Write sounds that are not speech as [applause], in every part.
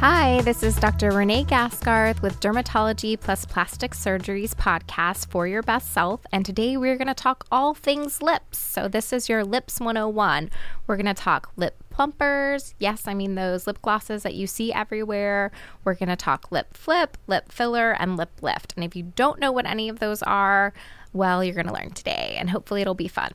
Hi, this is Dr. Renee Gaskarth with Dermatology Plus Plastic Surgeries podcast for your best self. And today we're going to talk all things lips. So, this is your Lips 101. We're going to talk lip plumpers. Yes, I mean those lip glosses that you see everywhere. We're going to talk lip flip, lip filler, and lip lift. And if you don't know what any of those are, well, you're going to learn today and hopefully it'll be fun.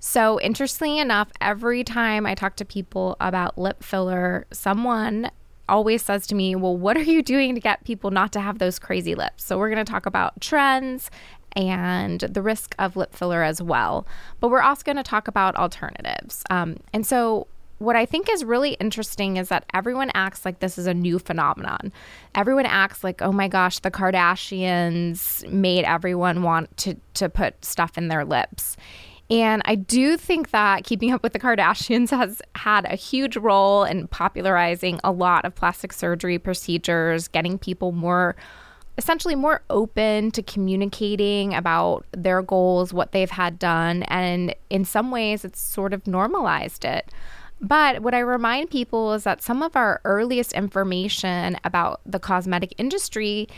So, interestingly enough, every time I talk to people about lip filler, someone always says to me, Well, what are you doing to get people not to have those crazy lips? So, we're going to talk about trends and the risk of lip filler as well. But we're also going to talk about alternatives. Um, and so, what I think is really interesting is that everyone acts like this is a new phenomenon. Everyone acts like, oh my gosh, the Kardashians made everyone want to, to put stuff in their lips. And I do think that Keeping Up with the Kardashians [laughs] has had a huge role in popularizing a lot of plastic surgery procedures, getting people more essentially more open to communicating about their goals, what they've had done, and in some ways it's sort of normalized it. But what I remind people is that some of our earliest information about the cosmetic industry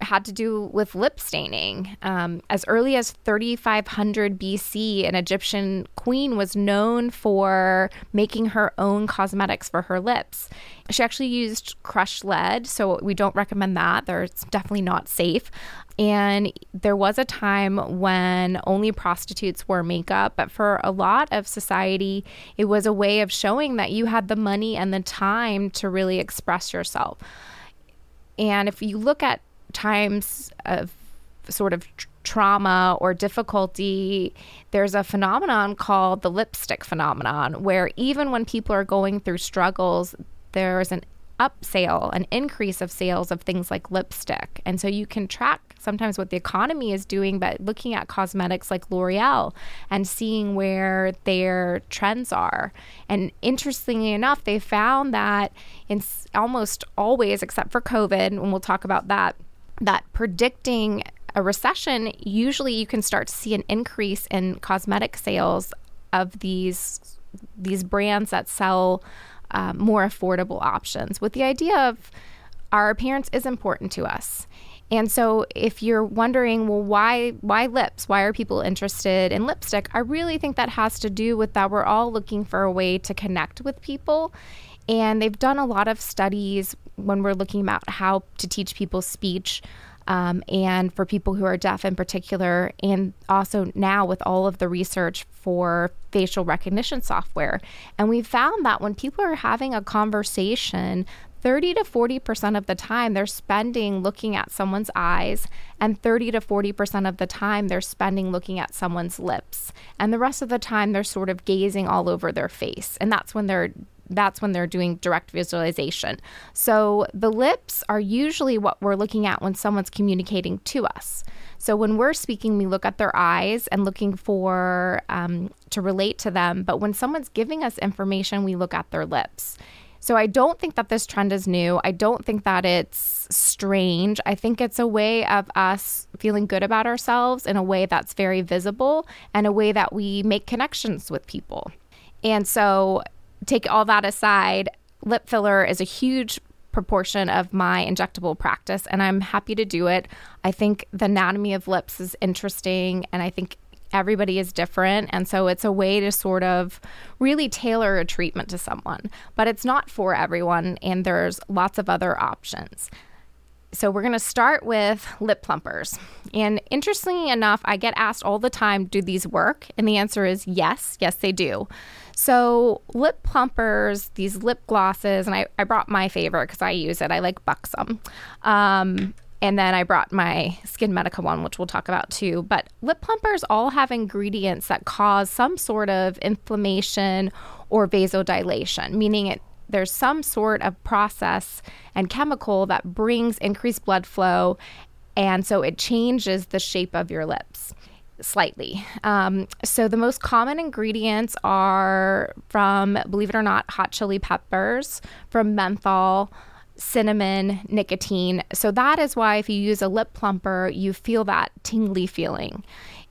had to do with lip staining. Um, as early as 3500 BC, an Egyptian queen was known for making her own cosmetics for her lips. She actually used crushed lead, so we don't recommend that. It's definitely not safe. And there was a time when only prostitutes wore makeup, but for a lot of society, it was a way of showing that you had the money and the time to really express yourself. And if you look at times of sort of tr- trauma or difficulty, there's a phenomenon called the lipstick phenomenon, where even when people are going through struggles, there's an up sale, an increase of sales of things like lipstick. And so you can track sometimes what the economy is doing, but looking at cosmetics like L'Oreal and seeing where their trends are. And interestingly enough, they found that in almost always, except for COVID, and we'll talk about that, that predicting a recession, usually you can start to see an increase in cosmetic sales of these these brands that sell um, more affordable options. With the idea of our appearance is important to us. And so if you're wondering, well, why why lips? Why are people interested in lipstick? I really think that has to do with that we're all looking for a way to connect with people. And they've done a lot of studies when we're looking about how to teach people speech. Um, and for people who are deaf in particular, and also now with all of the research for facial recognition software. And we found that when people are having a conversation, 30 to 40% of the time they're spending looking at someone's eyes, and 30 to 40% of the time they're spending looking at someone's lips. And the rest of the time they're sort of gazing all over their face. And that's when they're that's when they're doing direct visualization. So the lips are usually what we're looking at when someone's communicating to us. So when we're speaking, we look at their eyes and looking for um, to relate to them. But when someone's giving us information, we look at their lips. So I don't think that this trend is new. I don't think that it's strange. I think it's a way of us feeling good about ourselves in a way that's very visible and a way that we make connections with people. And so take all that aside, lip filler is a huge proportion of my injectable practice and I'm happy to do it. I think the anatomy of lips is interesting and I think everybody is different and so it's a way to sort of really tailor a treatment to someone, but it's not for everyone and there's lots of other options. So, we're going to start with lip plumpers. And interestingly enough, I get asked all the time, do these work? And the answer is yes, yes, they do. So, lip plumpers, these lip glosses, and I, I brought my favorite because I use it. I like Buxom. Um, and then I brought my Skin SkinMedica one, which we'll talk about too. But lip plumpers all have ingredients that cause some sort of inflammation or vasodilation, meaning it there's some sort of process and chemical that brings increased blood flow and so it changes the shape of your lips slightly. Um, so the most common ingredients are from, believe it or not, hot chili peppers, from menthol, cinnamon, nicotine. So that is why if you use a lip plumper, you feel that tingly feeling.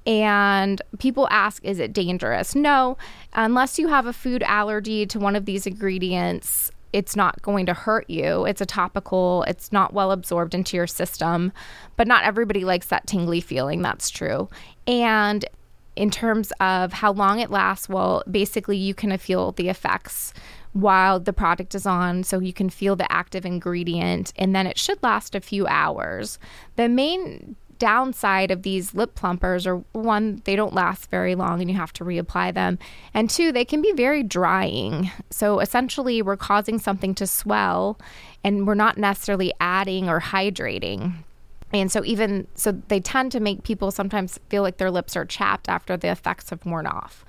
And people ask, is it dangerous? No, unless you have a food allergy to one of these ingredients, it's not going to hurt you. It's a topical, it's not well absorbed into your system, but not everybody likes that tingly feeling. That's true. And in terms of how long it lasts, well, basically, you can feel the effects while the product is on, so you can feel the active ingredient, and then it should last a few hours. The main downside of these lip plumpers are one, they don't last very long and you have to reapply them. And two, they can be very drying. So essentially, we're causing something to swell and we're not necessarily adding or hydrating. And so, even so, they tend to make people sometimes feel like their lips are chapped after the effects have worn off.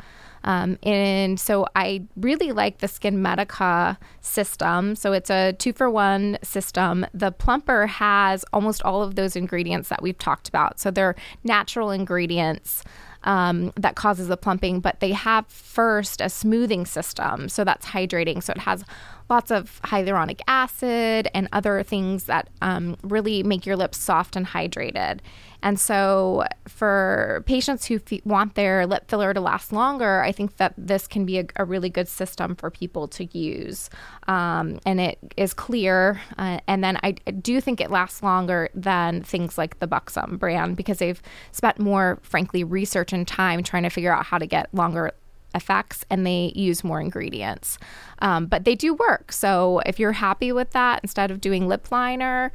Um, and so I really like the SkinMedica system. So it's a two for one system. The plumper has almost all of those ingredients that we've talked about. So they're natural ingredients. Um, that causes the plumping, but they have first a smoothing system. So that's hydrating. So it has lots of hyaluronic acid and other things that um, really make your lips soft and hydrated. And so, for patients who f- want their lip filler to last longer, I think that this can be a, a really good system for people to use. Um, and it is clear. Uh, and then I, I do think it lasts longer than things like the Buxom brand because they've spent more, frankly, research and time trying to figure out how to get longer effects and they use more ingredients. Um, but they do work. So if you're happy with that, instead of doing lip liner,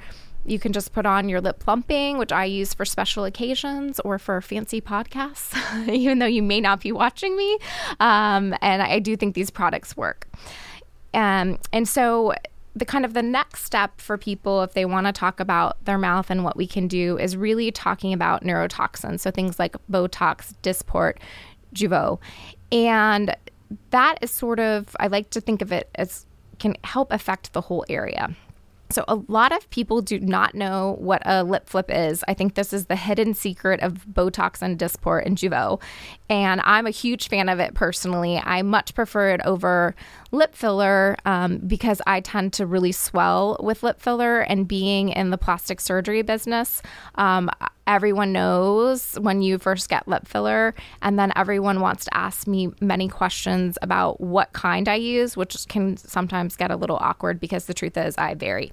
you can just put on your lip plumping, which I use for special occasions or for fancy podcasts, [laughs] even though you may not be watching me. Um, and I do think these products work. Um, and so the kind of the next step for people if they want to talk about their mouth and what we can do is really talking about neurotoxins so things like botox dysport jeuveau and that is sort of i like to think of it as can help affect the whole area so, a lot of people do not know what a lip flip is. I think this is the hidden secret of Botox and Dysport and Jeuveau. And I'm a huge fan of it personally. I much prefer it over lip filler um, because I tend to really swell with lip filler. And being in the plastic surgery business, um, everyone knows when you first get lip filler. And then everyone wants to ask me many questions about what kind I use, which can sometimes get a little awkward because the truth is I vary.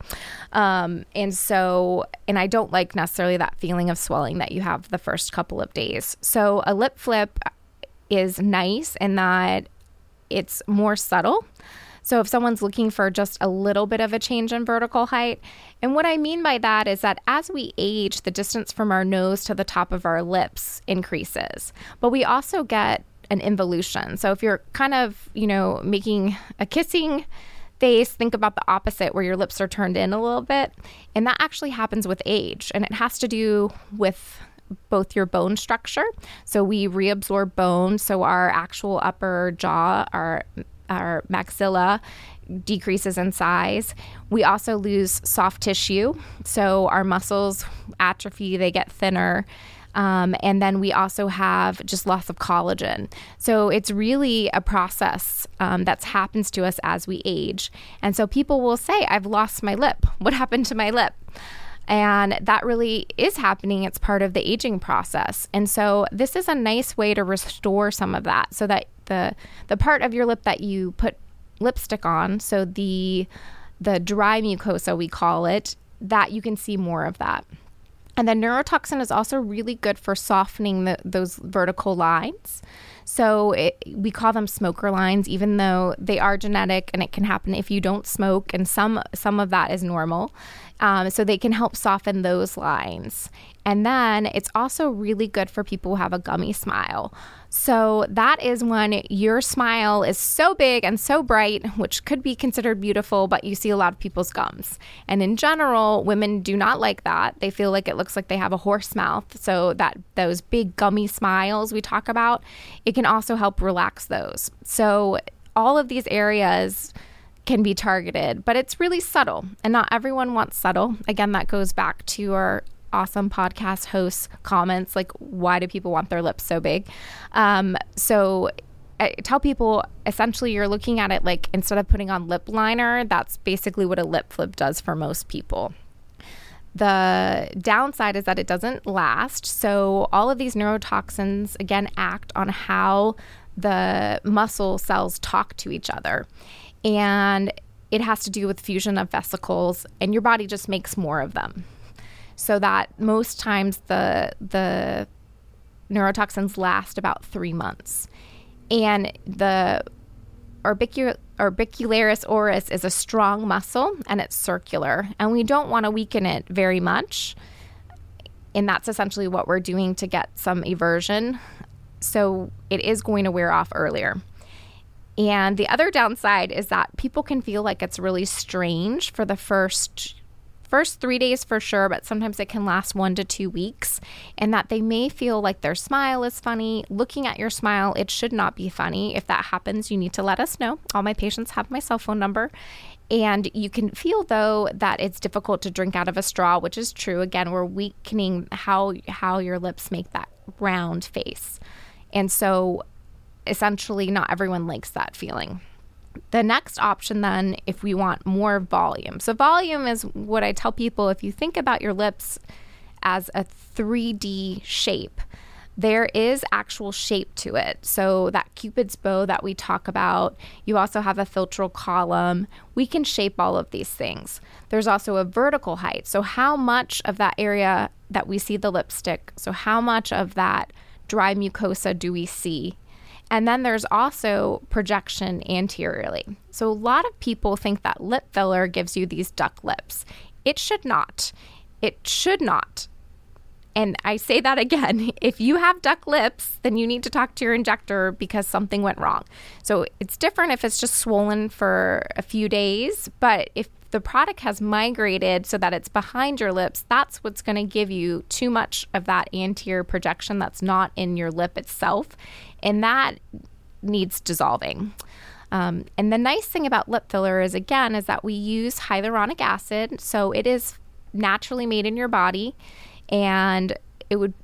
Um, and so, and I don't like necessarily that feeling of swelling that you have the first couple of days. So, a lip flip is nice in that it's more subtle. So if someone's looking for just a little bit of a change in vertical height, and what I mean by that is that as we age, the distance from our nose to the top of our lips increases, but we also get an involution. So if you're kind of, you know, making a kissing face, think about the opposite where your lips are turned in a little bit. And that actually happens with age, and it has to do with both your bone structure. So we reabsorb bone. So our actual upper jaw, our our maxilla decreases in size. We also lose soft tissue. So our muscles atrophy, they get thinner. Um, and then we also have just loss of collagen. So it's really a process um, that happens to us as we age. And so people will say, I've lost my lip. What happened to my lip? And that really is happening. It's part of the aging process. And so this is a nice way to restore some of that so that the the part of your lip that you put lipstick on, so the the dry mucosa we call it, that you can see more of that. And then neurotoxin is also really good for softening the, those vertical lines. So it, we call them smoker lines, even though they are genetic and it can happen if you don't smoke, and some some of that is normal. Um, so they can help soften those lines. And then it's also really good for people who have a gummy smile. So that is when your smile is so big and so bright, which could be considered beautiful, but you see a lot of people's gums. And in general, women do not like that. They feel like it looks like they have a horse mouth. So that those big gummy smiles we talk about, it can also help relax those. So all of these areas can be targeted, but it's really subtle and not everyone wants subtle. Again, that goes back to our awesome podcast hosts comments like why do people want their lips so big? Um, so I tell people essentially you're looking at it like instead of putting on lip liner that's basically what a lip flip does for most people. The downside is that it doesn't last so all of these neurotoxins again act on how the muscle cells talk to each other and it has to do with fusion of vesicles, and your body just makes more of them. So that most times the the neurotoxins last about three months, and the orbicul- orbicularis oris is a strong muscle and it's circular, and we don't want to weaken it very much. And that's essentially what we're doing to get some eversion. So it is going to wear off earlier. And the other downside is that people can feel like it's really strange for the first first 3 days for sure, but sometimes it can last 1 to 2 weeks and that they may feel like their smile is funny. Looking at your smile, it should not be funny. If that happens, you need to let us know. All my patients have my cell phone number. And you can feel though that it's difficult to drink out of a straw, which is true. Again, we're weakening how how your lips make that round face. And so essentially not everyone likes that feeling. The next option, then, if we want more volume. So, volume is what I tell people if you think about your lips as a 3D shape, there is actual shape to it. So, that Cupid's bow that we talk about, you also have a philtral column. We can shape all of these things. There's also a vertical height. So, how much of that area that we see the lipstick, so how much of that dry mucosa do we see? And then there's also projection anteriorly. So a lot of people think that lip filler gives you these duck lips. It should not. It should not. And I say that again [laughs] if you have duck lips, then you need to talk to your injector because something went wrong. So it's different if it's just swollen for a few days, but if the product has migrated so that it's behind your lips, that's what's going to give you too much of that anterior projection that's not in your lip itself and that needs dissolving. Um, and the nice thing about lip filler is, again, is that we use hyaluronic acid, so it is naturally made in your body, and it would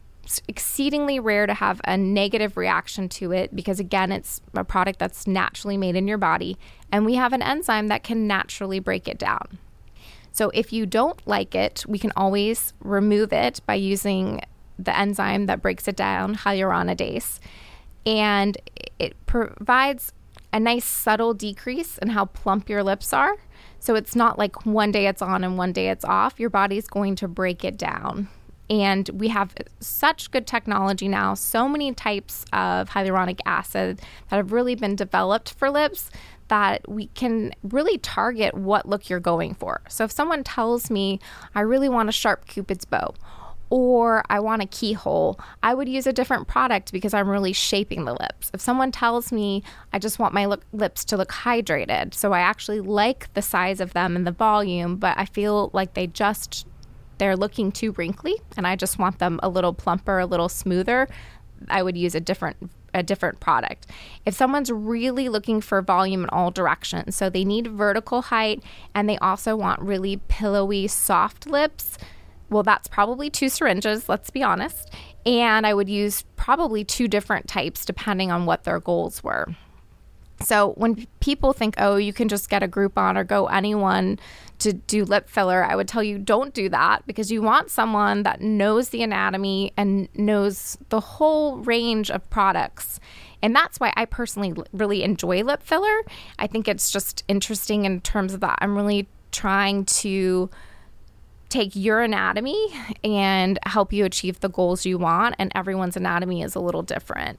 exceedingly rare to have a negative reaction to it because again it's a product that's naturally made in your body and we have an enzyme that can naturally break it down so if you don't like it we can always remove it by using the enzyme that breaks it down hyaluronidase and it provides a nice subtle decrease in how plump your lips are. So it's not like one day it's on and one day it's off. Your body's going to break it down. And we have such good technology now, so many types of hyaluronic acid that have really been developed for lips that we can really target what look you're going for. So if someone tells me, I really want a sharp Cupid's bow, or I want a keyhole, I would use a different product because I'm really shaping the lips. If someone tells me I just want my lips to look hydrated, so I actually like the size of them and the volume, but I feel like they just they're looking too wrinkly and I just want them a little plumper, a little smoother, I would use a different a different product. If someone's really looking for volume in all directions, so they need vertical height and they also want really pillowy soft lips, well, that's probably two syringes, let's be honest. And I would use probably two different types depending on what their goals were. So when people think, oh, you can just get a Groupon or go anyone to do lip filler, I would tell you don't do that because you want someone that knows the anatomy and knows the whole range of products. And that's why I personally really enjoy lip filler. I think it's just interesting in terms of that. I'm really trying to take your anatomy and help you achieve the goals you want. And everyone's anatomy is a little different.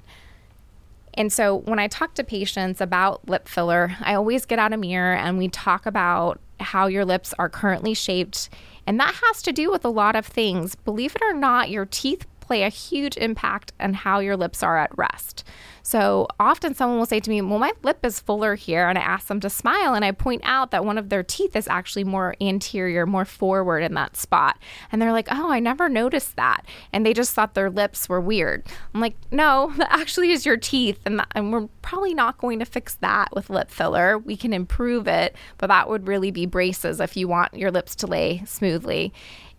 And so when I talk to patients about lip filler, I always get out a mirror and we talk about how your lips are currently shaped. And that has to do with a lot of things. Believe it or not, your teeth play a huge impact on how your lips are at rest. So often someone will say to me, Well, my lip is fuller here. And I ask them to smile. And I point out that one of their teeth is actually more anterior, more forward in that spot. And they're like, Oh, I never noticed that. And they just thought their lips were weird. I'm like, No, that actually is your teeth. And, that, and we're probably not going to fix that with lip filler. We can improve it, but that would really be braces if you want your lips to lay smoothly.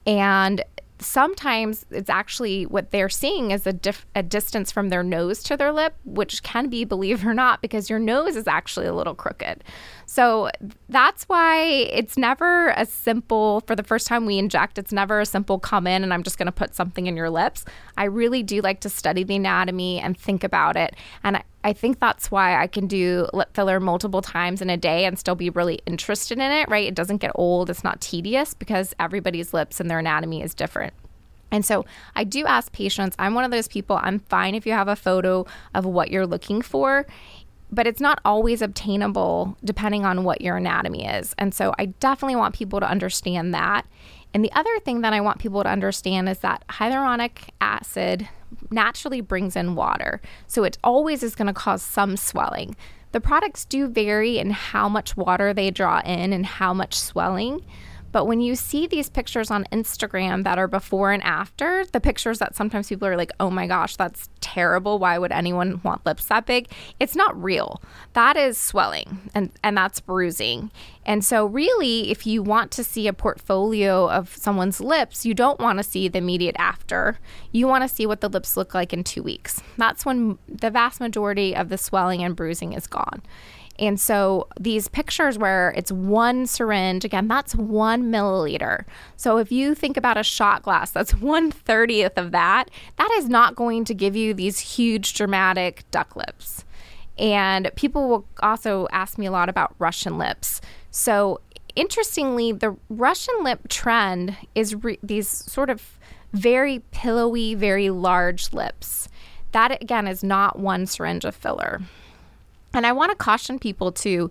And sometimes it's actually what they're seeing is a, dif- a distance from their nose to their lip, which can be, believe it or not, because your nose is actually a little crooked. So that's why it's never a simple, for the first time we inject, it's never a simple come in and I'm just going to put something in your lips. I really do like to study the anatomy and think about it. And I think that's why I can do lip filler multiple times in a day and still be really interested in it, right? It doesn't get old, it's not tedious because everybody's lips and their anatomy is different. And so I do ask patients, I'm one of those people, I'm fine if you have a photo of what you're looking for, but it's not always obtainable depending on what your anatomy is. And so I definitely want people to understand that. And the other thing that I want people to understand is that hyaluronic acid naturally brings in water. So it always is going to cause some swelling. The products do vary in how much water they draw in and how much swelling. But when you see these pictures on Instagram that are before and after, the pictures that sometimes people are like, oh my gosh, that's terrible. Why would anyone want lips that big? It's not real. That is swelling and, and that's bruising. And so, really, if you want to see a portfolio of someone's lips, you don't want to see the immediate after. You want to see what the lips look like in two weeks. That's when the vast majority of the swelling and bruising is gone. And so these pictures where it's one syringe, again, that's one milliliter. So if you think about a shot glass, that's [laughs] one thirtieth of that. That is not going to give you these huge, dramatic duck lips. And people will also ask me a lot about Russian lips. So interestingly, the Russian lip trend is re- these sort of very pillowy, very large lips. That again is not one syringe of filler. And I want to caution people to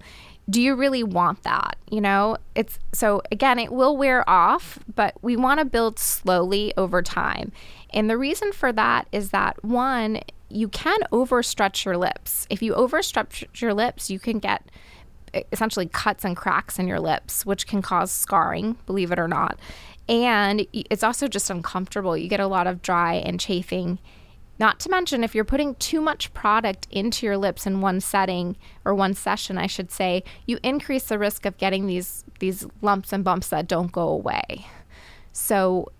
do you really want that? You know, it's so again, it will wear off, but we want to build slowly over time. And the reason for that is that one, you can overstretch your lips. If you overstretch your lips, you can get essentially cuts and cracks in your lips, which can cause scarring, believe it or not. And it's also just uncomfortable. You get a lot of dry and chafing not to mention, if you're putting too much product into your lips in one setting or one session, I should say, you increase the risk of getting these these lumps and bumps that don't go away. So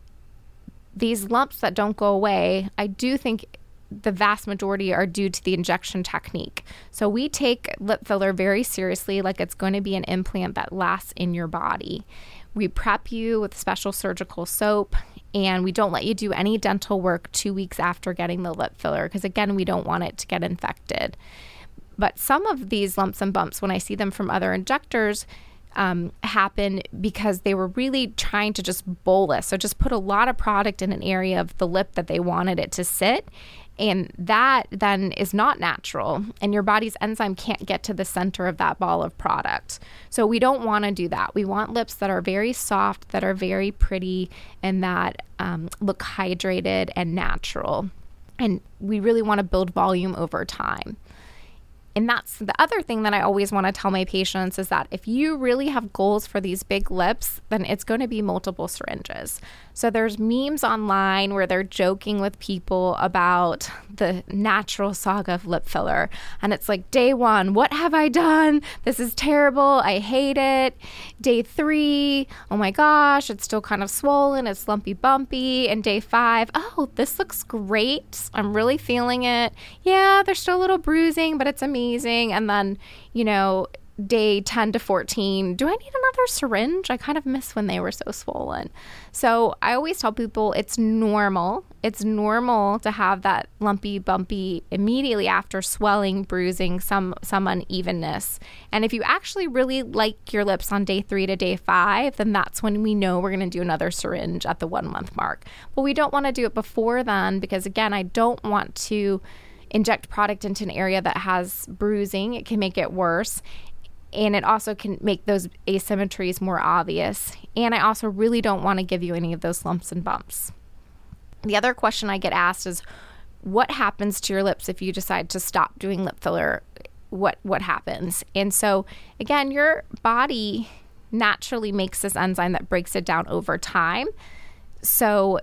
these lumps that don't go away, I do think the vast majority are due to the injection technique. So we take lip filler very seriously, like it's going to be an implant that lasts in your body. We prep you with special surgical soap and we don't let you do any dental work two weeks after getting the lip filler because, again, we don't want it to get infected. But some of these lumps and bumps, when I see them from other injectors, um, happen because they were really trying to just bolus. So just put a lot of product in an area of the lip that they wanted it to sit. And that then is not natural, and your body's enzyme can't get to the center of that ball of product. So, we don't want to do that. We want lips that are very soft, that are very pretty, and that um, look hydrated and natural. And we really want to build volume over time. And that's the other thing that I always want to tell my patients is that if you really have goals for these big lips, then it's going to be multiple syringes. So there's memes online where they're joking with people about the natural saga of lip filler. And it's like, day one, what have I done? This is terrible. I hate it. Day three, oh my gosh, it's still kind of swollen. It's lumpy bumpy. And day five, oh, this looks great. I'm really feeling it. Yeah, there's still a little bruising, but it's amazing. And then, you know, day 10 to 14, do I need another syringe? I kind of miss when they were so swollen. So I always tell people it's normal. It's normal to have that lumpy, bumpy immediately after swelling, bruising, some some unevenness. And if you actually really like your lips on day three to day five, then that's when we know we're going to do another syringe at the one month mark. But we don't want to do it before then because again, I don't want to inject product into an area that has bruising. It can make it worse and it also can make those asymmetries more obvious. And I also really don't want to give you any of those lumps and bumps. The other question I get asked is what happens to your lips if you decide to stop doing lip filler? What what happens? And so again, your body naturally makes this enzyme that breaks it down over time. So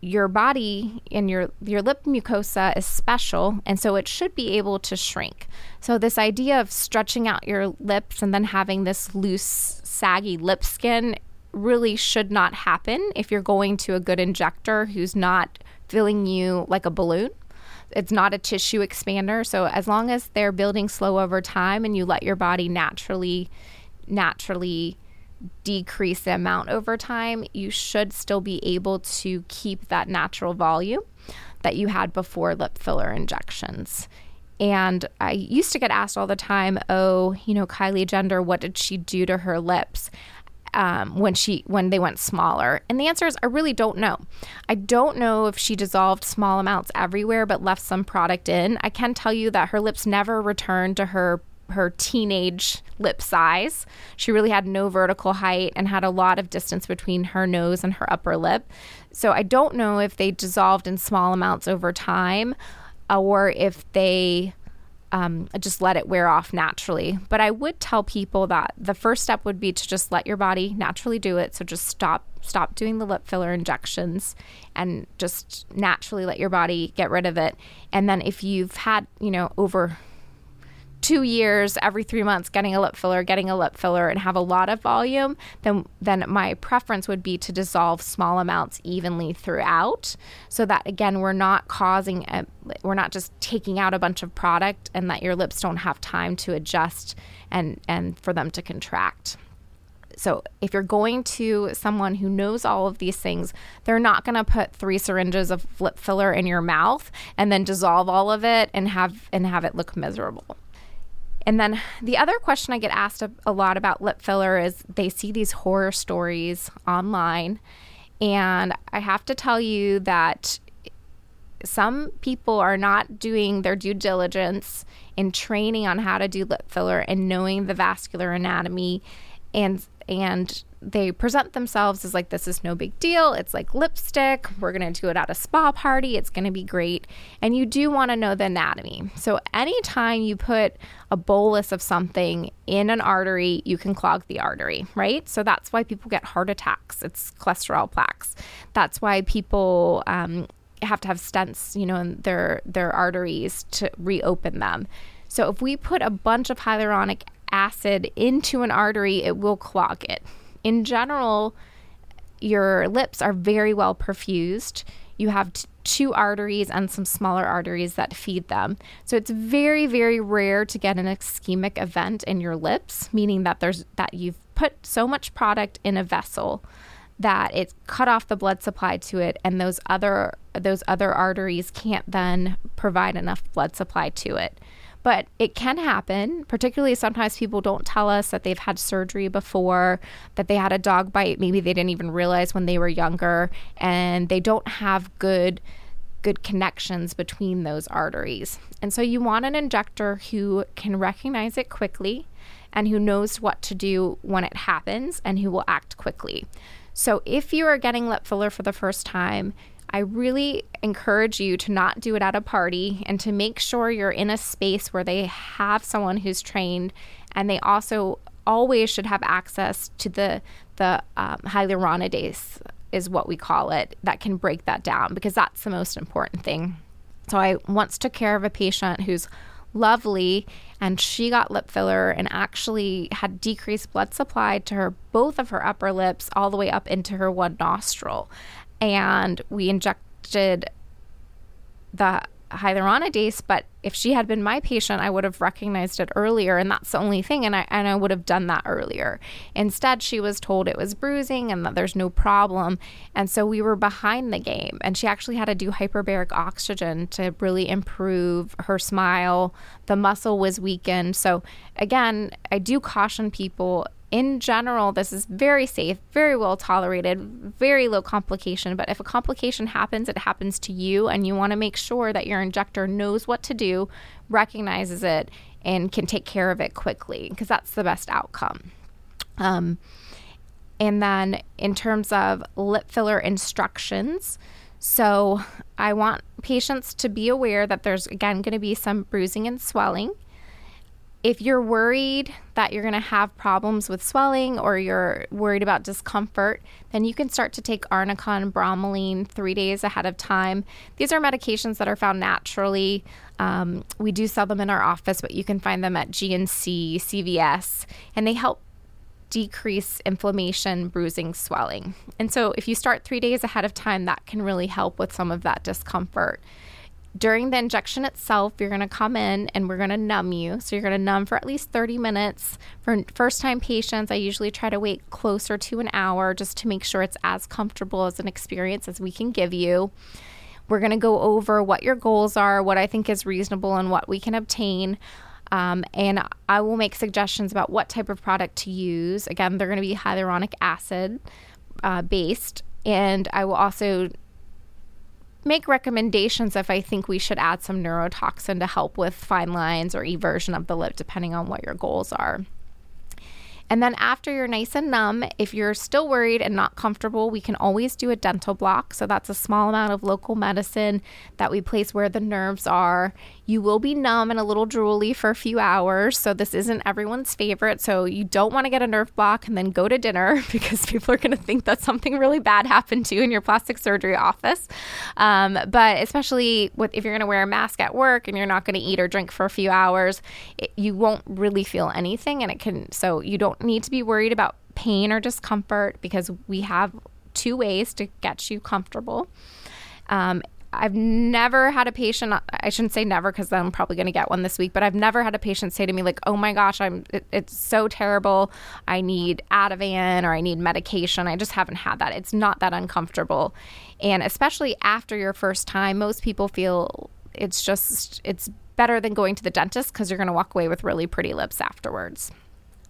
your body and your your lip mucosa is special and so it should be able to shrink. So this idea of stretching out your lips and then having this loose saggy lip skin really should not happen if you're going to a good injector who's not filling you like a balloon. It's not a tissue expander, so as long as they're building slow over time and you let your body naturally naturally decrease the amount over time, you should still be able to keep that natural volume that you had before lip filler injections. And I used to get asked all the time, oh, you know, Kylie Jenner, what did she do to her lips? Um, when she when they went smaller and the answer is i really don't know i don't know if she dissolved small amounts everywhere but left some product in i can tell you that her lips never returned to her her teenage lip size. She really had no vertical height and had a lot of distance between her nose and her upper lip. So I don't know if they dissolved in small amounts over time or if they um, just let it wear off naturally. But I would tell people that the first step would be to just let your body naturally do it. So just stop stop doing the lip filler injections and just naturally let your body get rid of it. And then if you've had, you know, over two years every three months getting a lip filler getting a lip filler and have a lot of volume then then my preference would be to dissolve small amounts evenly throughout so that again we're not causing a, we're not just taking out a bunch of product and that your lips don't have time to adjust and and for them to contract so if you're going to someone who knows all of these things, they're not going to put three syringes of lip filler in your mouth and then dissolve all of it and have and have it look miserable. And then the other question I get asked a, a lot about lip filler is they see these horror stories online. And I have to tell you that some people are not doing their due diligence in training on how to do lip filler and knowing the vascular anatomy and and they present themselves as like this is no big deal. It's like lipstick. We're going to do it at a spa party. It's going to be great. And you do want to know the anatomy. So anytime you put a bolus of something in an artery you can clog the artery right? So that's why people get heart attacks. It's cholesterol plaques. That's why people um, have to have stents you know in their their arteries to reopen them. So if we put a bunch of hyaluronic acid into an artery, it will clog it. In general, your lips are very well perfused. You have t- two arteries and some smaller arteries that feed them. So it's very very rare to get an ischemic event in your lips, meaning that there's that you've put so much product in a vessel that it's cut off the blood supply to it and those other those other arteries can't then provide enough blood supply to it. But it can happen, particularly sometimes people don't tell us that they've had surgery before, that they had a dog bite, maybe they didn't even realize when they were younger, and they don't have good good connections between those arteries. And so you want an injector who can recognize it quickly and who knows what to do when it happens and who will act quickly. So if you are getting lip filler for the first time, I really encourage you to not do it at a party and to make sure you're in a space where they have someone who's trained and they also always should have access to the the um, hyaluronidase is what we call it that can break that down because that's the most important thing. So I once took care of a patient who's lovely and she got lip filler and actually had decreased blood supply to her both of her upper lips all the way up into her one nostril and we injected the hyaluronidase but if she had been my patient i would have recognized it earlier and that's the only thing and i and i would have done that earlier. Instead she was told it was bruising and that there's no problem and so we were behind the game and she actually had to do hyperbaric oxygen to really improve her smile. The muscle was weakened. So again i do caution people in general, this is very safe, very well tolerated, very low complication. But if a complication happens, it happens to you, and you want to make sure that your injector knows what to do, recognizes it, and can take care of it quickly because that's the best outcome. Um, and then in terms of lip filler instructions, so I want patients to be aware that there's again going to be some bruising and swelling if you're worried that you're going to have problems with swelling or you're worried about discomfort, then you can start to take Arnica and bromelain three days ahead of time. These are medications that are found naturally. Um, we do sell them in our office, but you can find them at GNC, CVS, and they help decrease inflammation, bruising, swelling. And so if you start three days ahead of time, that can really help with some of that discomfort during the injection itself, you're going to come in and we're going to numb you. So you're going to numb for at least 30 minutes. For first time patients, I usually try to wait closer to an hour just to make sure it's as comfortable as an experience as we can give you. We're going to go over what your goals are, what I think is reasonable, and what we can obtain. Um, and I will make suggestions about what type of product to use. Again, they're going to be hyaluronic acid uh, based. And I will also make recommendations if I think we should add some neurotoxin to help with fine lines or eversion of the lip, depending on what your goals are. And then after you're nice and numb, if you're still worried and not comfortable, we can always do a dental block. So that's a small amount of local medicine that we place where the nerves are. You will be numb and a little drooly for a few hours. So this isn't everyone's favorite. So you don't want to get a nerve block and then go to dinner [laughs] because people are going to think that something really bad happened to you in your plastic surgery office. Um, but especially with if you're going to wear a mask at work and you're not going to eat or drink for a few hours, it, you won't really feel anything, and it can. So you don't need to be worried about pain or discomfort because we have two ways to get you comfortable. Um, I've never had a patient, I shouldn't say never because I'm probably going to get one this week, but I've never had a patient say to me, like, oh my gosh, I'm, it, it's so terrible. I need Ativan or I need medication. I just haven't had that. It's not that uncomfortable. And especially after your first time, most people feel it's just, it's better than going to the dentist because you're going to walk away with really pretty lips afterwards.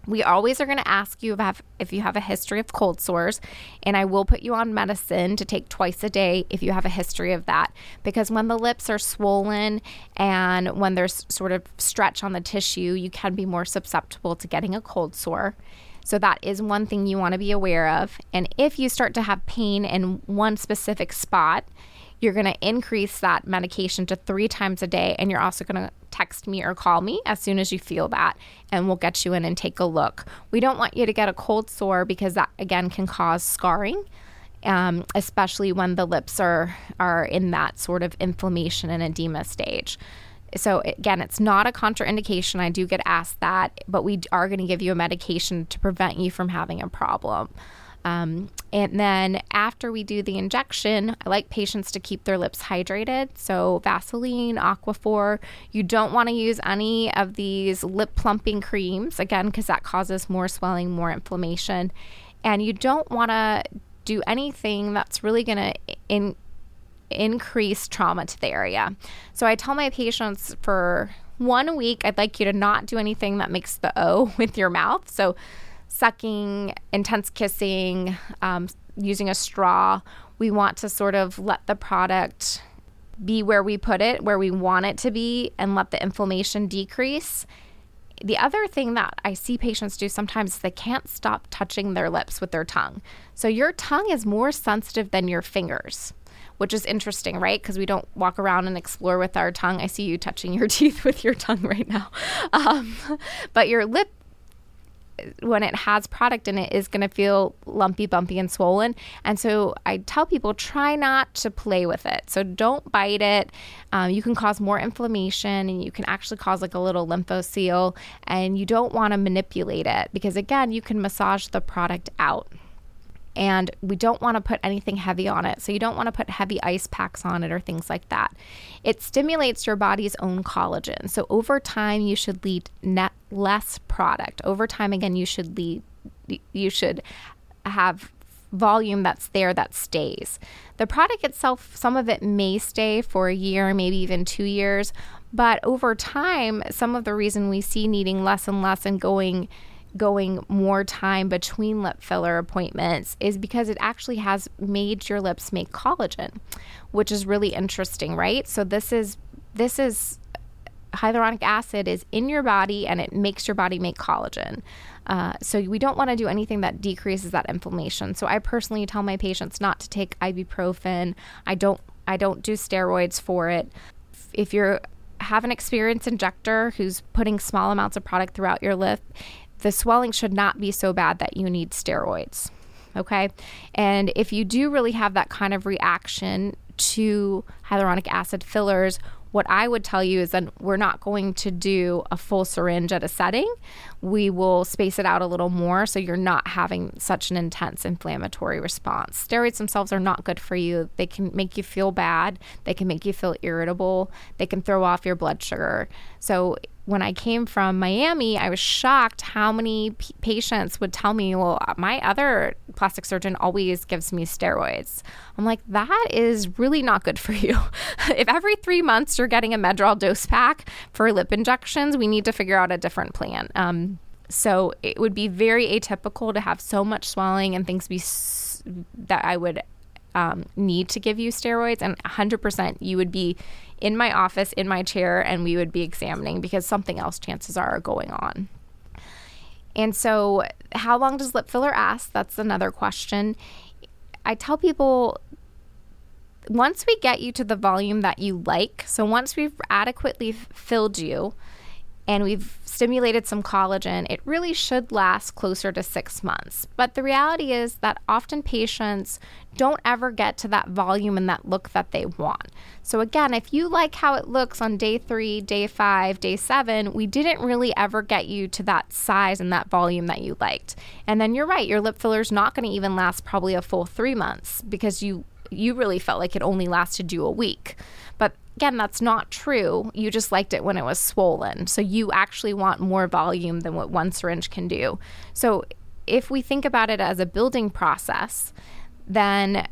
We always are going to ask you if you have a history of cold sores, and I will put you on medicine to take twice a day if you have a history of that. Because when the lips are swollen and when there's sort of stretch on the tissue, you can be more susceptible to getting a cold sore. So, that is one thing you want to be aware of. And if you start to have pain in one specific spot, you're going to increase that medication to three times a day. And you're also going to text me or call me as soon as you feel that, and we'll get you in and take a look. We don't want you to get a cold sore because that, again, can cause scarring. Um, especially when the lips are are in that sort of inflammation and edema stage. So again, it's not a contraindication. I do get asked that, but we are going to give you a medication to prevent you from having a problem. Um, and then after we do the injection, I like patients to keep their lips hydrated. So, Vaseline, Aquaphor. You don't want to use any of these lip plumping creams, again, because that causes more swelling, more inflammation. And you don't want to do anything that's really going to in, increase trauma to the area. So, I tell my patients for one week, I'd like you to not do anything that makes the O [laughs] with your mouth. So, sucking, intense kissing, um, using a straw. We want to sort of let the product be where we put it, where we want it to be, and let the inflammation decrease. The other thing that I see patients do sometimes is they can't stop touching their lips with their tongue. So your tongue is more sensitive than your fingers which is interesting, right? Because we don't walk around and explore with our tongue. I see you touching your [laughs] teeth with your tongue right now. Um, but your lip when it has product in it is going to feel lumpy, bumpy, and swollen. And so I tell people try not to play with it. So don't bite it. Um, you can cause more inflammation and you can actually cause like a little lymphocele. And you don't want to manipulate it because, again, you can massage the product out and we don't want to put anything heavy on it. So you don't want to put heavy ice packs on it or things like that. It stimulates your body's own collagen. So over time, you should lead net less product. Over time, again, you should lead, you should have volume that's there that stays. The product itself, some of it may stay for a year, maybe even two years, but over time, some of the reason we see needing less and less and going going more time between lip filler appointments is because it actually has made your lips make collagen, which is really interesting, right? So this is this is hyaluronic acid is in your body and it makes your body make collagen. Uh, so we don't want to do anything that decreases that inflammation. So I personally tell my patients not to take ibuprofen. I don't I don't do steroids for it. If you're have an experienced injector who's putting small amounts of product throughout your lip, the swelling should not be so bad that you need steroids. Okay. And if you do really have that kind of reaction to hyaluronic acid fillers, what I would tell you is that we're not going to do a full syringe at a setting. We will space it out a little more so you're not having such an intense inflammatory response. Steroids themselves are not good for you. They can make you feel bad, they can make you feel irritable, they can throw off your blood sugar. So when I came from Miami, I was shocked how many p- patients would tell me, Well, my other plastic surgeon always gives me steroids. I'm like, That is really not good for you. [laughs] if every three months you're getting a Medrol dose pack for lip injections, we need to figure out a different plan. Um, so it would be very atypical to have so much swelling and things be s- that I would um, need to give you steroids, and 100% you would be in my office in my chair and we would be examining because something else chances are, going on. And so, how long does lip filler last? That's another question. I tell people once we get you to the volume that you like, so once we've adequately filled you, and we've stimulated some collagen, it really should last closer to six months. But the reality is that often patients don't ever get to that volume and that look that they want. So, again, if you like how it looks on day three, day five, day seven, we didn't really ever get you to that size and that volume that you liked. And then you're right, your lip filler is not going to even last probably a full three months because you you really felt like it only lasted you a week. Again, that's not true. You just liked it when it was swollen. So you actually want more volume than what one syringe can do. So if we think about it as a building process, then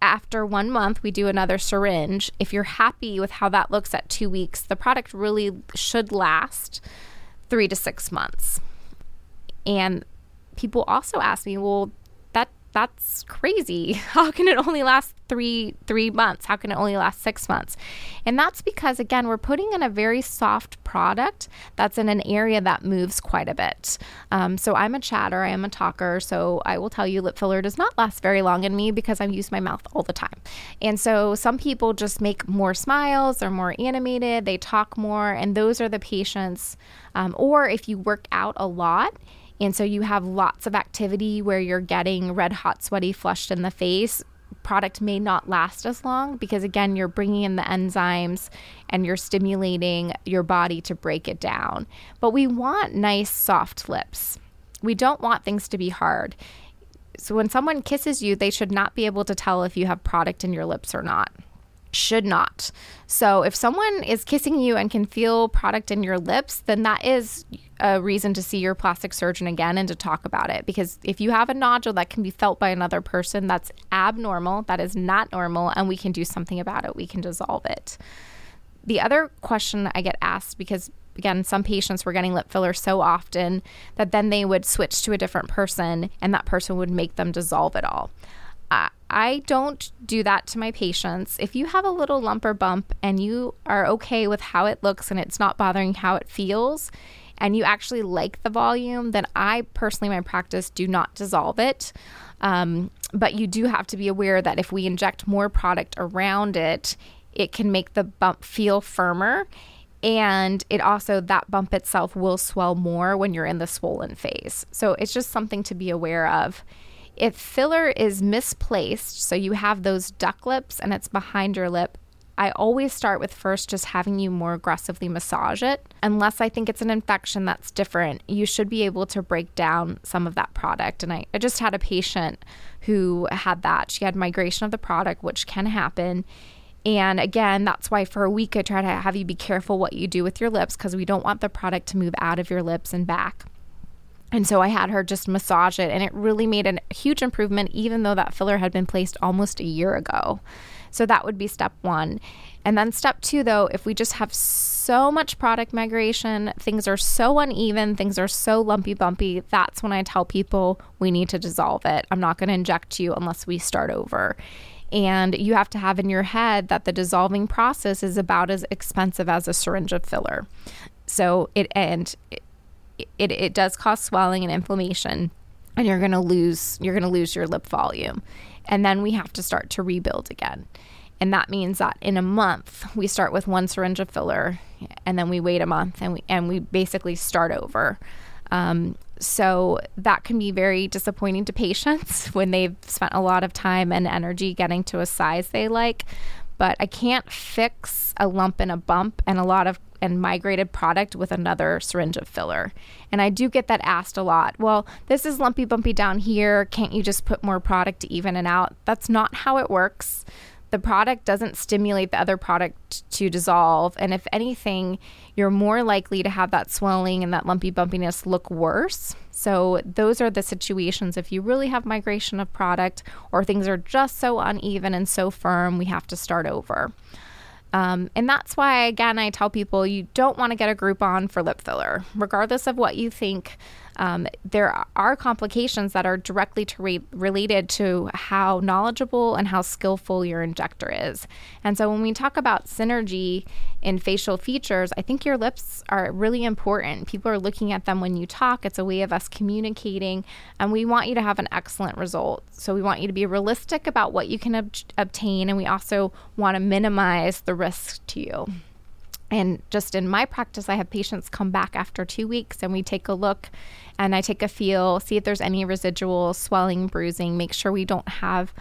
after one month, we do another syringe. If you're happy with how that looks at two weeks, the product really should last three to six months. And people also ask me, well, that's crazy. [laughs] How can it only last three three months? How can it only last six months? And that's because again, we're putting in a very soft product that's in an area that moves quite a bit. Um, so I'm a chatter, I am a talker, so I will tell you lip filler does not last very long in me because I use my mouth all the time. And so some people just make more smiles, they're more animated, they talk more, and those are the patients. Um, or if you work out a lot and so you have lots of activity where you're getting red hot, sweaty, flushed in the face. Product may not last as long because, again, you're bringing in the enzymes and you're stimulating your body to break it down. But we want nice, soft lips. We don't want things to be hard. So when someone kisses you, they should not be able to tell if you have product in your lips or not should not. So if someone is kissing you and can feel product in your lips, then that is a reason to see your plastic surgeon again and to talk about it. Because if you have a nodule that can be felt by another person, that's abnormal. That is not normal. And we can do something about it. We can dissolve it. The other question I get asked because again, some patients were getting lip filler so often that then they would switch to a different person and that person would make them dissolve it all. I don't do that to my patients. If you have a little lump or bump and you are okay with how it looks and it's not bothering how it feels, and you actually like the volume, then I personally, my practice, do not dissolve it. Um, but you do have to be aware that if we inject more product around it, it can make the bump feel firmer. And it also, that bump itself will swell more when you're in the swollen phase. So it's just something to be aware of. If filler is misplaced, so you have those duck lips and it's behind your lip, I always start with first just having you more aggressively massage it. Unless I think it's an infection that's different, you should be able to break down some of that product. And I, I just had a patient who had that. She had migration of the product, which can happen. And again, that's why for a week I try to have you be careful what you do with your lips because we don't want the product to move out of your lips and back. And so I had her just massage it, and it really made a huge improvement, even though that filler had been placed almost a year ago. So that would be step one. And then step two, though, if we just have so much product migration, things are so uneven, things are so lumpy bumpy, that's when I tell people we need to dissolve it. I'm not going to inject you unless we start over. And you have to have in your head that the dissolving process is about as expensive as a syringe of filler. So it and it, it does cause swelling and inflammation and you're going to lose you're going to lose your lip volume and then we have to start to rebuild again and that means that in a month we start with one syringe of filler and then we wait a month and we and we basically start over um, so that can be very disappointing to patients [laughs] when they've spent a lot of time and energy getting to a size they like but I can't fix a lump and a bump and a lot of and migrated product with another syringe of filler. And I do get that asked a lot. Well, this is lumpy bumpy down here. Can't you just put more product to even it out? That's not how it works. The product doesn't stimulate the other product to dissolve. And if anything, you're more likely to have that swelling and that lumpy bumpiness look worse. So, those are the situations if you really have migration of product or things are just so uneven and so firm, we have to start over. Um, and that's why, again, I tell people you don't want to get a Groupon for lip filler, regardless of what you think um, there are complications that are directly to re- related to how knowledgeable and how skillful your injector is. And so when we talk about synergy in facial features, I think your lips are really important. People are looking at them when you talk. It's a way of us communicating, and we want you to have an excellent result. So we want you to be realistic about what you can ob- obtain, and we also want to minimize the risk to you. And just in my practice, I have patients come back after two weeks and we take a look and I take a feel, see if there's any residual swelling, bruising, make sure we don't have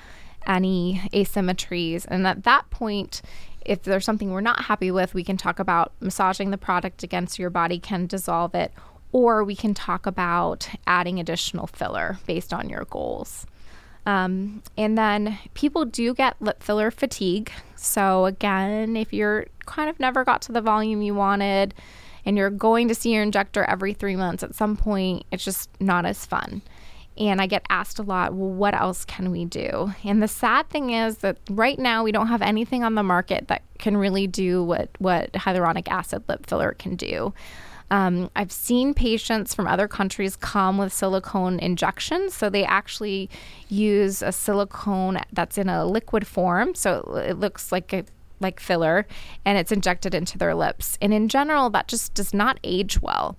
any asymmetries. And at that point, if there's something we're not happy with, we can talk about massaging the product against your body can dissolve it, or we can talk about adding additional filler based on your goals. Um, and then people do get lip filler fatigue. So, again, if you're kind of never got to the volume you wanted and you're going to see your injector every three months, at some point it's just not as fun. And I get asked a lot, well, what else can we do? And the sad thing is that right now we don't have anything on the market that can really do what, what hyaluronic acid lip filler can do. Um, I've seen patients from other countries come with silicone injections. So they actually use a silicone that's in a liquid form. So it looks like a like filler and it's injected into their lips. And in general, that just does not age well.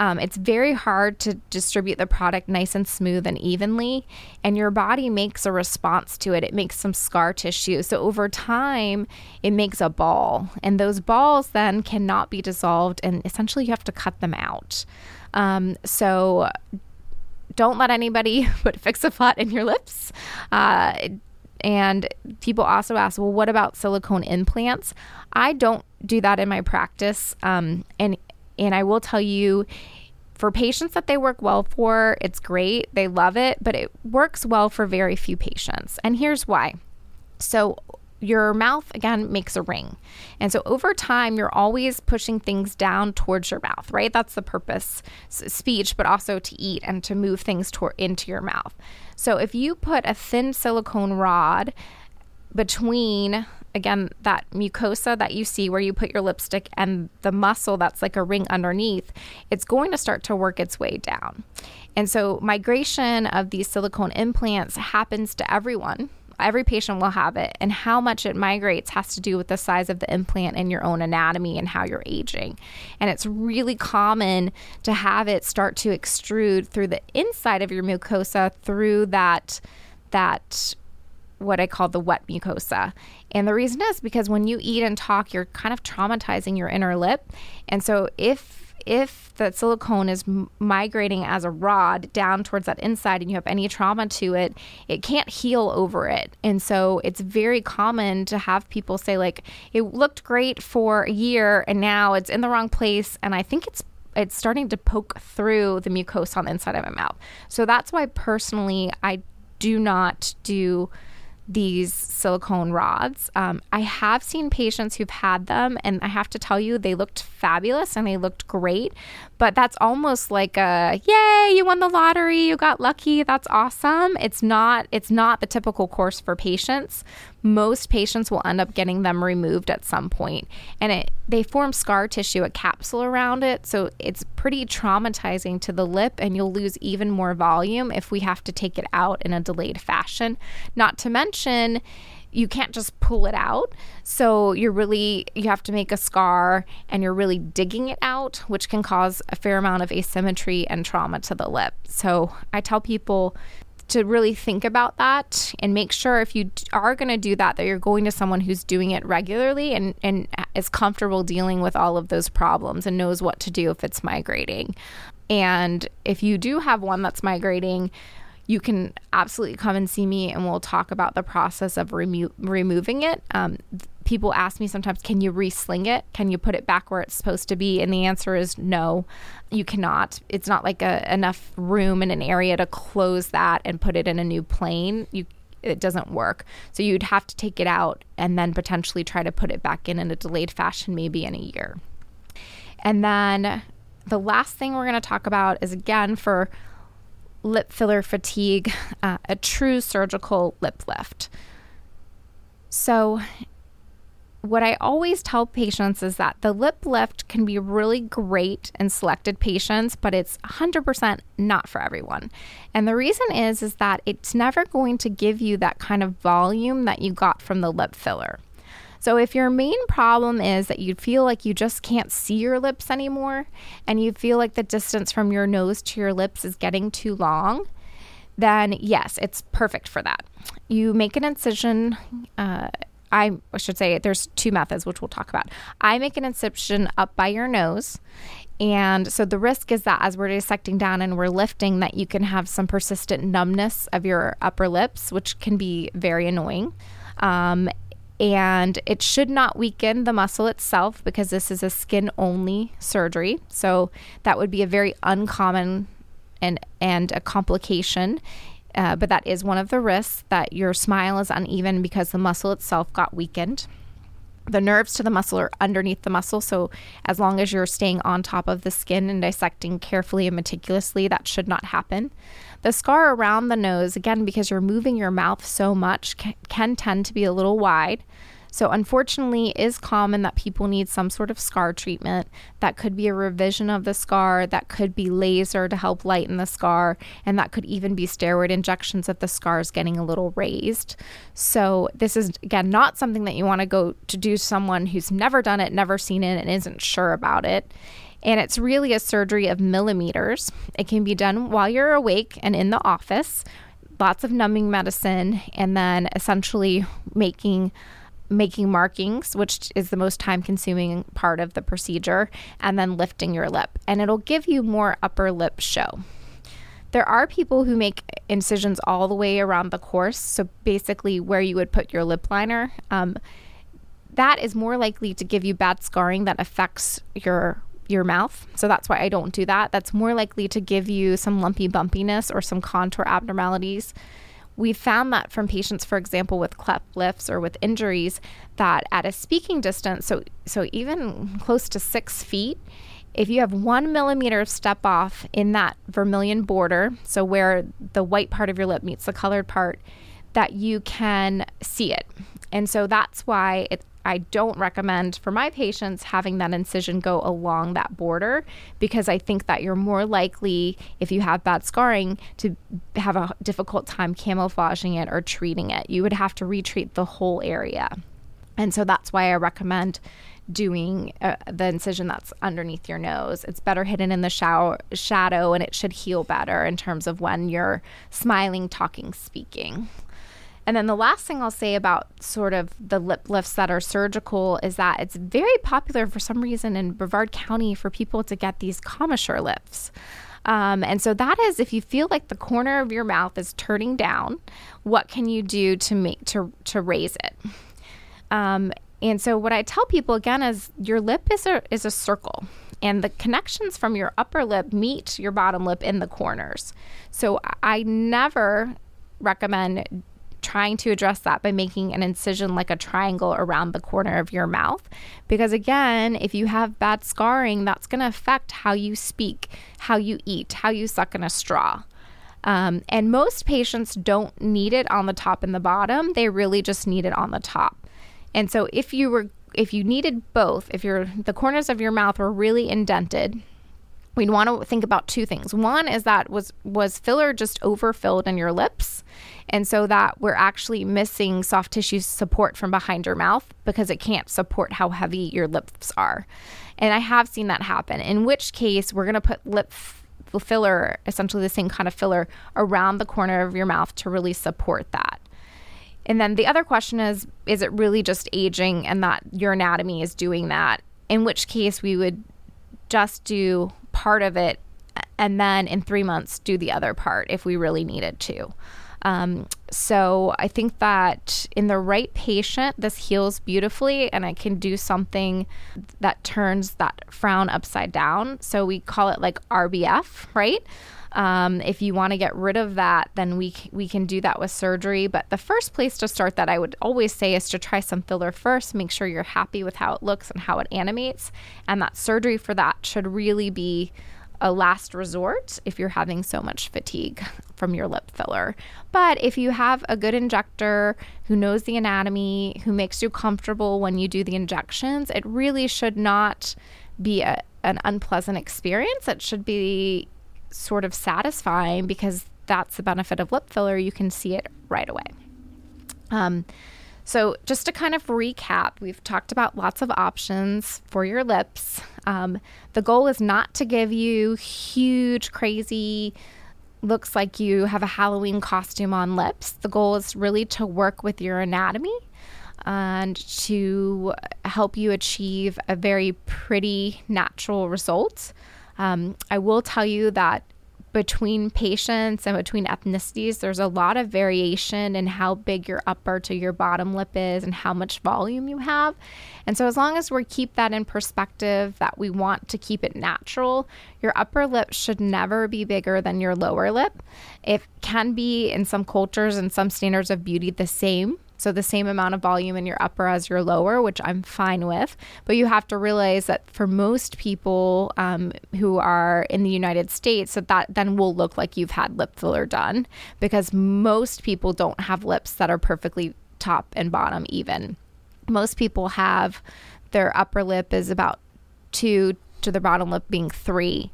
Um, it's very hard to distribute the product nice and smooth and evenly, and your body makes a response to it. It makes some scar tissue. So over time, it makes a ball, and those balls then cannot be dissolved, and essentially you have to cut them out. Um, so don't let anybody [laughs] put Fix-A-Flat in your lips. Uh, and people also ask, well, what about silicone implants? I don't do that in my practice. Um, and and I will tell you, for patients that they work well for, it's great. They love it, but it works well for very few patients. And here's why. So, your mouth again makes a ring. And so over time, you're always pushing things down towards your mouth, right? That's the purpose, speech, but also to eat and to move things toward into your mouth. So if you put a thin silicone rod between again that mucosa that you see where you put your lipstick and the muscle that's like a ring underneath it's going to start to work its way down. And so migration of these silicone implants happens to everyone. Every patient will have it. And how much it migrates has to do with the size of the implant and your own anatomy and how you're aging. And it's really common to have it start to extrude through the inside of your mucosa through that that what I call the wet mucosa. And the reason is because when you eat and talk, you're kind of traumatizing your inner lip. And so if if the silicone is migrating as a rod down towards that inside and you have any trauma to it, it can't heal over it. And so it's very common to have people say like it looked great for a year and now it's in the wrong place and I think it's it's starting to poke through the mucosa on the inside of my mouth. So that's why personally I do not do these silicone rods. Um, I have seen patients who've had them, and I have to tell you, they looked fabulous and they looked great. But that's almost like a yay, you won the lottery, you got lucky, that's awesome. It's not. It's not the typical course for patients most patients will end up getting them removed at some point and it they form scar tissue a capsule around it so it's pretty traumatizing to the lip and you'll lose even more volume if we have to take it out in a delayed fashion not to mention you can't just pull it out. So you're really, you have to make a scar and you're really digging it out, which can cause a fair amount of asymmetry and trauma to the lip. So I tell people to really think about that and make sure if you are going to do that that you're going to someone who's doing it regularly and and is comfortable dealing with all of those problems and knows what to do if it's migrating. And if you do have one that's migrating, you can absolutely come and see me and we'll talk about the process of remo- removing it. Um, people ask me sometimes, can you resling it? Can you put it back where it's supposed to be? And the answer is no, you cannot. It's not like a, enough room in an area to close that and put it in a new plane. You it doesn't work. So you'd have to take it out and then potentially try to put it back in in a delayed fashion, maybe in a year. And then the last thing we're going to talk about is again for lip filler fatigue, uh, a true surgical lip lift. So, what I always tell patients is that the lip lift can be really great in selected patients, but it's 100% not for everyone. And the reason is is that it's never going to give you that kind of volume that you got from the lip filler. So, if your main problem is that you feel like you just can't see your lips anymore and you feel like the distance from your nose to your lips is getting too long, then yes, it's perfect for that. You make an incision. Uh, I should say there's two methods, which we'll talk about. I make an incision up by your nose. And so the risk is that as we're dissecting down and we're lifting, that you can have some persistent numbness of your upper lips, which can be very annoying. Um, and it should not weaken the muscle itself because this is a skin only surgery. So that would be a very uncommon and and a complication. Uh, but that is one of the risks that your smile is uneven because the muscle itself got weakened. The nerves to the muscle are underneath the muscle. So, as long as you're staying on top of the skin and dissecting carefully and meticulously, that should not happen. The scar around the nose, again, because you're moving your mouth so much, can, can tend to be a little wide. So, unfortunately, is common that people need some sort of scar treatment. That could be a revision of the scar, that could be laser to help lighten the scar, and that could even be steroid injections if the scar is getting a little raised. So, this is again not something that you want to go to do someone who's never done it, never seen it, and isn't sure about it. And it's really a surgery of millimeters. It can be done while you're awake and in the office, lots of numbing medicine, and then essentially making making markings, which is the most time consuming part of the procedure, and then lifting your lip. And it'll give you more upper lip show. There are people who make incisions all the way around the course. So basically, where you would put your lip liner. Um, that is more likely to give you bad scarring that affects your your mouth. So that's why I don't do that. That's more likely to give you some lumpy bumpiness or some contour abnormalities. We found that from patients, for example, with cleft lips or with injuries, that at a speaking distance, so so even close to six feet, if you have one millimeter step off in that vermilion border, so where the white part of your lip meets the colored part, that you can see it. And so that's why it, I don't recommend for my patients having that incision go along that border because I think that you're more likely, if you have bad scarring, to have a difficult time camouflaging it or treating it. You would have to retreat the whole area. And so that's why I recommend doing uh, the incision that's underneath your nose. It's better hidden in the shadow and it should heal better in terms of when you're smiling, talking, speaking. And then the last thing I'll say about sort of the lip lifts that are surgical is that it's very popular for some reason in Brevard County for people to get these commissure lifts. Um, and so that is if you feel like the corner of your mouth is turning down, what can you do to make to to raise it? Um, and so what I tell people again is your lip is a is a circle and the connections from your upper lip meet your bottom lip in the corners. So I never recommend trying to address that by making an incision like a triangle around the corner of your mouth. Because again, if you have bad scarring, that's going to affect how you speak, how you eat, how you suck in a straw. Um, and most patients don't need it on the top and the bottom, they really just need it on the top. And so if you were if you needed both, if your the corners of your mouth were really indented, we'd want to think about two things. One is that was was filler just overfilled in your lips, and so that we're actually missing soft tissue support from behind your mouth because it can't support how heavy your lips are. And I have seen that happen. In which case, we're going to put lip filler, essentially the same kind of filler, around the corner of your mouth to really support that. And then the other question is is it really just aging and that your anatomy is doing that? In which case, we would just do part of it and then in three months do the other part if we really needed to. Um, so I think that in the right patient, this heals beautifully and I can do something that turns that frown upside down. So we call it like RBF, right? Um, if you want to get rid of that, then we we can do that with surgery. But the first place to start that I would always say is to try some filler first. Make sure you're happy with how it looks and how it animates, and that surgery for that should really be a last resort if you're having so much fatigue from your lip filler. But if you have a good injector who knows the anatomy, who makes you comfortable when you do the injections, it really should not be a, an unpleasant experience. It should be sort of satisfying because that's the benefit of lip filler. You can see it right away. Um, so, just to kind of recap, we've talked about lots of options for your lips. Um, the goal is not to give you huge, crazy, looks like you have a Halloween costume on lips. The goal is really to work with your anatomy and to help you achieve a very pretty, natural result. Um, I will tell you that between patients and between ethnicities, there's a lot of variation in how big your upper to your bottom lip is and how much volume you have. And so, as long as we keep that in perspective, that we want to keep it natural, your upper lip should never be bigger than your lower lip. It can be in some cultures and some standards of beauty the same so the same amount of volume in your upper as your lower, which I'm fine with. But you have to realize that for most people um, who are in the United States, that that then will look like you've had lip filler done because most people don't have lips that are perfectly top and bottom even. Most people have their upper lip is about two to the bottom lip being three.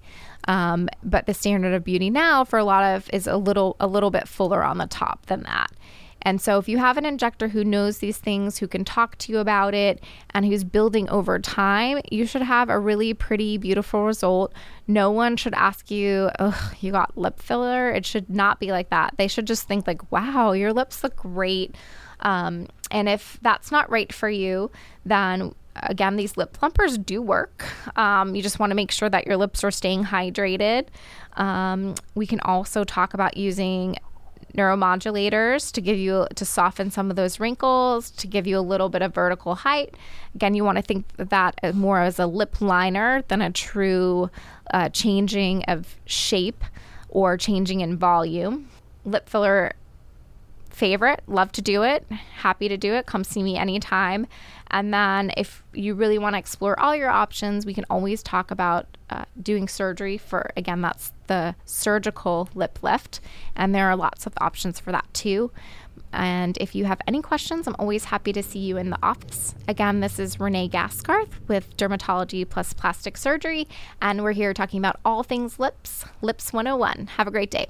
Um, but the standard of beauty now for a lot of is a little a little bit fuller on the top than that. And so, if you have an injector who knows these things, who can talk to you about it, and who's building over time, you should have a really pretty, beautiful result. No one should ask you, oh, you got lip filler. It should not be like that. They should just think, like, wow, your lips look great. Um, and if that's not right for you, then again, these lip plumpers do work. Um, you just want to make sure that your lips are staying hydrated. Um, we can also talk about using neuromodulators to give you to soften some of those wrinkles, to give you a little bit of vertical height. Again, you want to think that more as a lip liner than a true uh, changing of shape or changing in volume. Lip filler favorite, love to do it, happy to do it. Come see me anytime. And then if you really want to explore all your options, we can always talk about uh, doing surgery for, again, that's the surgical lip lift. And there are lots of options for that too. And if you have any questions, I'm always happy to see you in the office. Again, this is Renee Gaskarth with Dermatology Plus Plastic Surgery, and we're here talking about all things lips, Lips 101. Have a great day.